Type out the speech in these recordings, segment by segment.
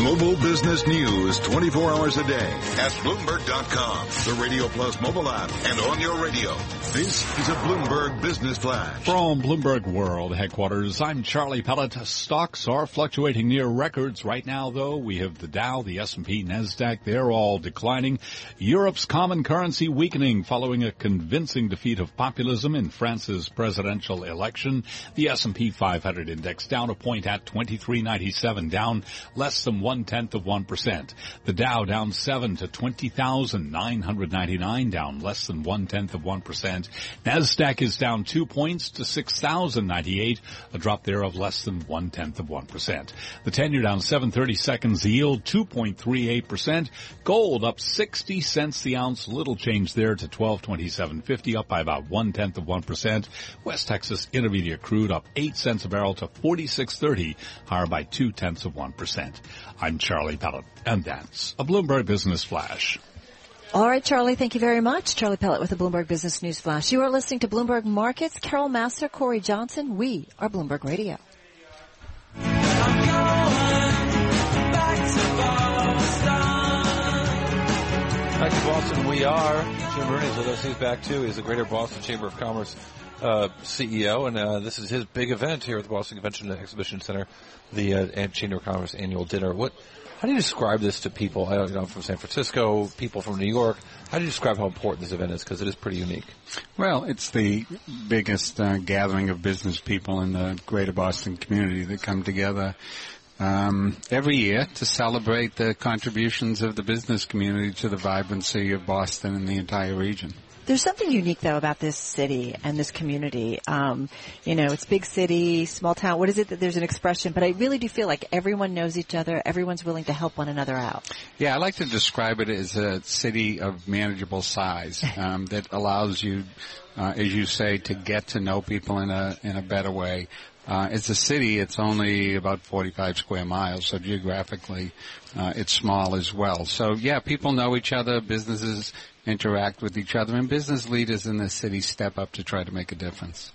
Global business news 24 hours a day at Bloomberg.com, the Radio Plus mobile app, and on your radio. This is a Bloomberg Business Flash. From Bloomberg World headquarters, I'm Charlie Pellet. Stocks are fluctuating near records right now, though. We have the Dow, the S&P, Nasdaq. They're all declining. Europe's common currency weakening following a convincing defeat of populism in France's presidential election. The S&P 500 index down a point at 2397, down less than one tenth of one percent. The Dow down seven to 20,999, down less than one tenth of one percent. Nasdaq is down two points to 6,098, a drop there of less than one tenth of one percent. The 10-year down 730 seconds, the yield 2.38 percent. Gold up 60 cents the ounce, little change there to 1227.50, up by about one tenth of one percent. West Texas Intermediate crude up eight cents a barrel to 46.30, higher by two tenths of one percent. I'm Charlie Pellet, and that's a Bloomberg Business Flash. All right, Charlie, thank you very much. Charlie Pellet with the Bloomberg Business News Flash. You are listening to Bloomberg Markets. Carol Massar, Cory Johnson. We are Bloomberg Radio. Back to Boston, we are. Jim Rooney's with us. He's back too. He's the Greater Boston Chamber of Commerce uh, CEO, and uh, this is his big event here at the Boston Convention and Exhibition Center, the uh, Chamber of Commerce annual dinner. What? How do you describe this to people? I don't know from San Francisco, people from New York. How do you describe how important this event is? Because it is pretty unique. Well, it's the biggest uh, gathering of business people in the Greater Boston community that come together um, every year to celebrate the contributions of the business community to the vibrancy of Boston and the entire region. There's something unique though about this city and this community. Um, you know, it's big city, small town. What is it that there's an expression? But I really do feel like everyone knows each other. Everyone's willing to help one another out. Yeah, I like to describe it as a city of manageable size um, that allows you, uh, as you say, to get to know people in a in a better way. Uh, it's a city. It's only about 45 square miles, so geographically, uh, it's small as well. So yeah, people know each other. Businesses interact with each other, and business leaders in the city step up to try to make a difference.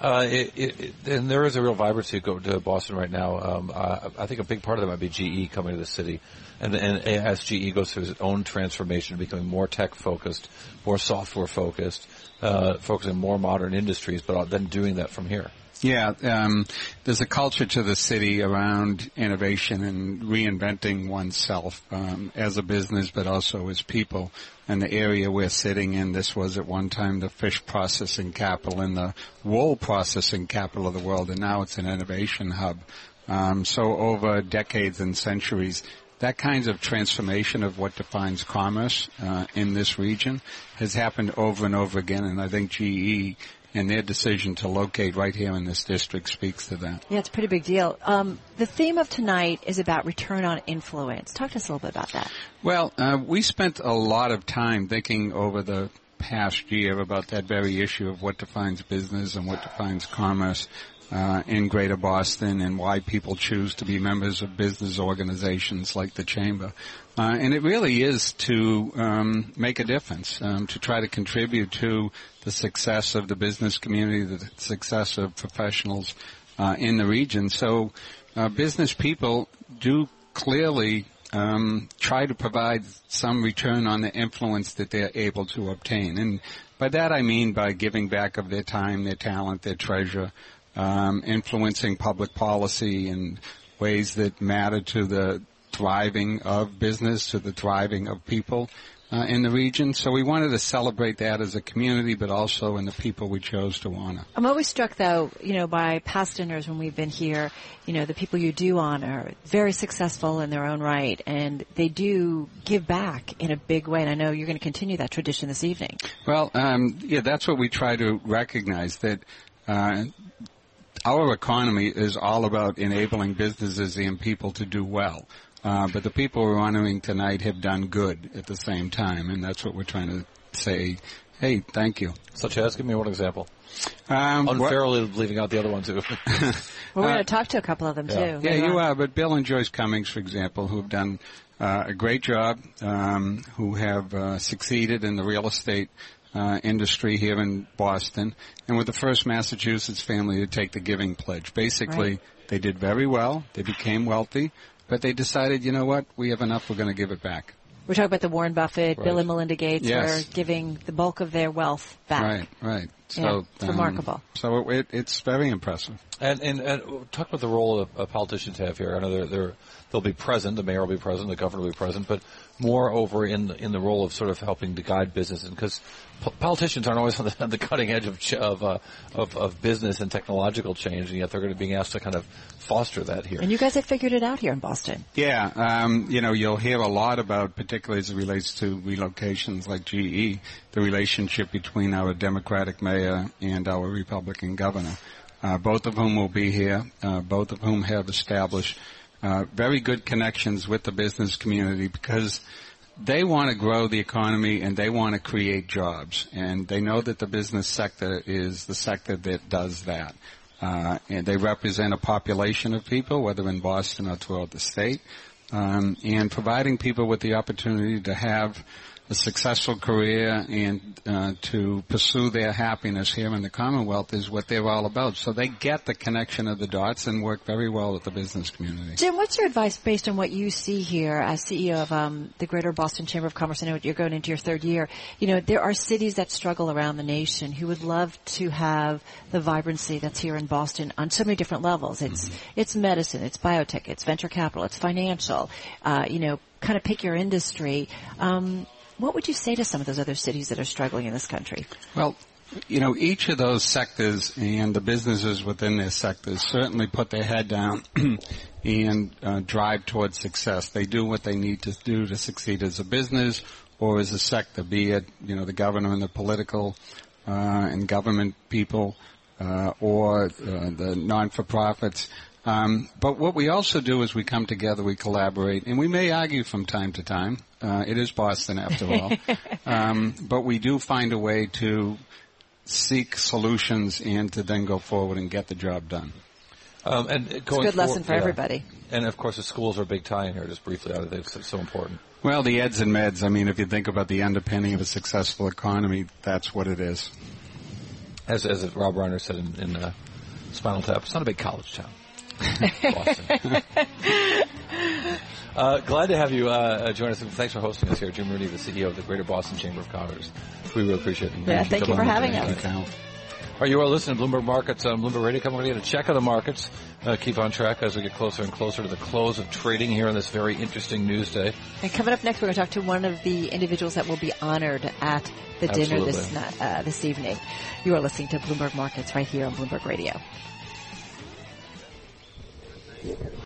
Uh, it, it, and there is a real vibrancy go to Boston right now. Um, uh, I think a big part of that might be GE coming to the city, and, and as GE goes through its own transformation, becoming more tech focused, more software focused, uh, focusing more modern industries, but then doing that from here. Yeah, um, there's a culture to the city around innovation and reinventing oneself um, as a business, but also as people. And the area we're sitting in, this was at one time the fish processing capital and the wool processing capital of the world, and now it's an innovation hub. Um, so over decades and centuries, that kind of transformation of what defines commerce uh, in this region has happened over and over again, and I think GE and their decision to locate right here in this district speaks to that. Yeah, it's a pretty big deal. Um, the theme of tonight is about return on influence. Talk to us a little bit about that. Well, uh, we spent a lot of time thinking over the past year about that very issue of what defines business and what defines commerce. Uh, in Greater Boston and why people choose to be members of business organizations like the Chamber. Uh, and it really is to um, make a difference, um, to try to contribute to the success of the business community, the success of professionals uh, in the region. So, uh, business people do clearly um, try to provide some return on the influence that they're able to obtain, and by that I mean by giving back of their time, their talent, their treasure, um, influencing public policy in ways that matter to the thriving of business, to the thriving of people uh, in the region. So we wanted to celebrate that as a community, but also in the people we chose to honor. I'm always struck, though, you know, by past dinners when we've been here. You know, the people you do honor, very successful in their own right, and they do give back in a big way. And I know you're going to continue that tradition this evening. Well, um, yeah, that's what we try to recognize that. Uh, our economy is all about enabling businesses and people to do well. Uh, but the people we're honoring tonight have done good at the same time, and that's what we're trying to say. Hey, thank you. Such as, give me one example. Um, Unfairly what? leaving out the other one too. well, we're going to talk to a couple of them yeah. too. Yeah, you are. But Bill and Joyce Cummings, for example, who have done uh, a great job, um, who have uh, succeeded in the real estate uh, industry here in Boston, and were the first Massachusetts family to take the Giving Pledge. Basically, right. they did very well. They became wealthy. but they decided, you know what, we have enough, we're going to give it back. We're talking about the Warren Buffett, Right. Bill and Melinda Gates, Yes. were giving the bulk of their wealth back. Right, right. So Yeah, it's remarkable. So it, it's very impressive. And, and, and talk about the role of, of politicians have here. I know they're, they're, they'll be present, the mayor will be present, the governor will be present, but more over in the, in the role of sort of helping to guide businesses because po- politicians aren't always on the, on the cutting edge of, ch- of, uh, of, of business and technological change, and yet they're going to be being asked to kind of foster that here. And you guys have figured it out here in Boston. Yeah, um, you know, you'll hear a lot about, particularly as it relates to relocations like GE, the relationship between our Democratic mayor and our Republican governor, uh, both of whom will be here, uh, both of whom have established uh, very good connections with the business community because they want to grow the economy and they want to create jobs. And they know that the business sector is the sector that does that. Uh, and they represent a population of people, whether in Boston or throughout the state, um, and providing people with the opportunity to have a successful career and uh, to pursue their happiness here in the Commonwealth is what they're all about. So they get the connection of the dots and work very well with the business community. Jim, what's your advice based on what you see here as CEO of um, the Greater Boston Chamber of Commerce? I know you're going into your third year. You know, there are cities that struggle around the nation who would love to have the vibrancy that's here in Boston on so many different levels. It's it's medicine, it's biotech, it's venture capital, it's financial. Uh, you know, kind of pick your industry. Um, what would you say to some of those other cities that are struggling in this country? Well, you know, each of those sectors and the businesses within their sectors certainly put their head down and uh, drive towards success. They do what they need to do to succeed as a business or as a sector, be it, you know, the governor and the political uh, and government people uh, or uh, the non-for-profits. Um, but what we also do is we come together, we collaborate, and we may argue from time to time. Uh, it is Boston, after all. um, but we do find a way to seek solutions and to then go forward and get the job done. Um, and It's a going good lesson for yeah. everybody. And of course, the schools are a big tie in here. Just briefly, I think it's so important. Well, the eds and meds, I mean, if you think about the underpinning of a successful economy, that's what it is. As as Rob Reiner said in, in uh, Spinal Tap, it's not a big college town. Boston. uh, glad to have you uh, uh, join us. and Thanks for hosting us here, Jim Rooney, the CEO of the Greater Boston Chamber of Commerce. We really appreciate it. Yeah, thank you for having us. Thank you. All are listening to Bloomberg Markets on Bloomberg Radio. Come on, we're going to get a check of the markets. Uh, keep on track as we get closer and closer to the close of trading here on this very interesting news day. And coming up next, we're going to talk to one of the individuals that will be honored at the dinner this uh, this evening. You are listening to Bloomberg Markets right here on Bloomberg Radio. Yeah.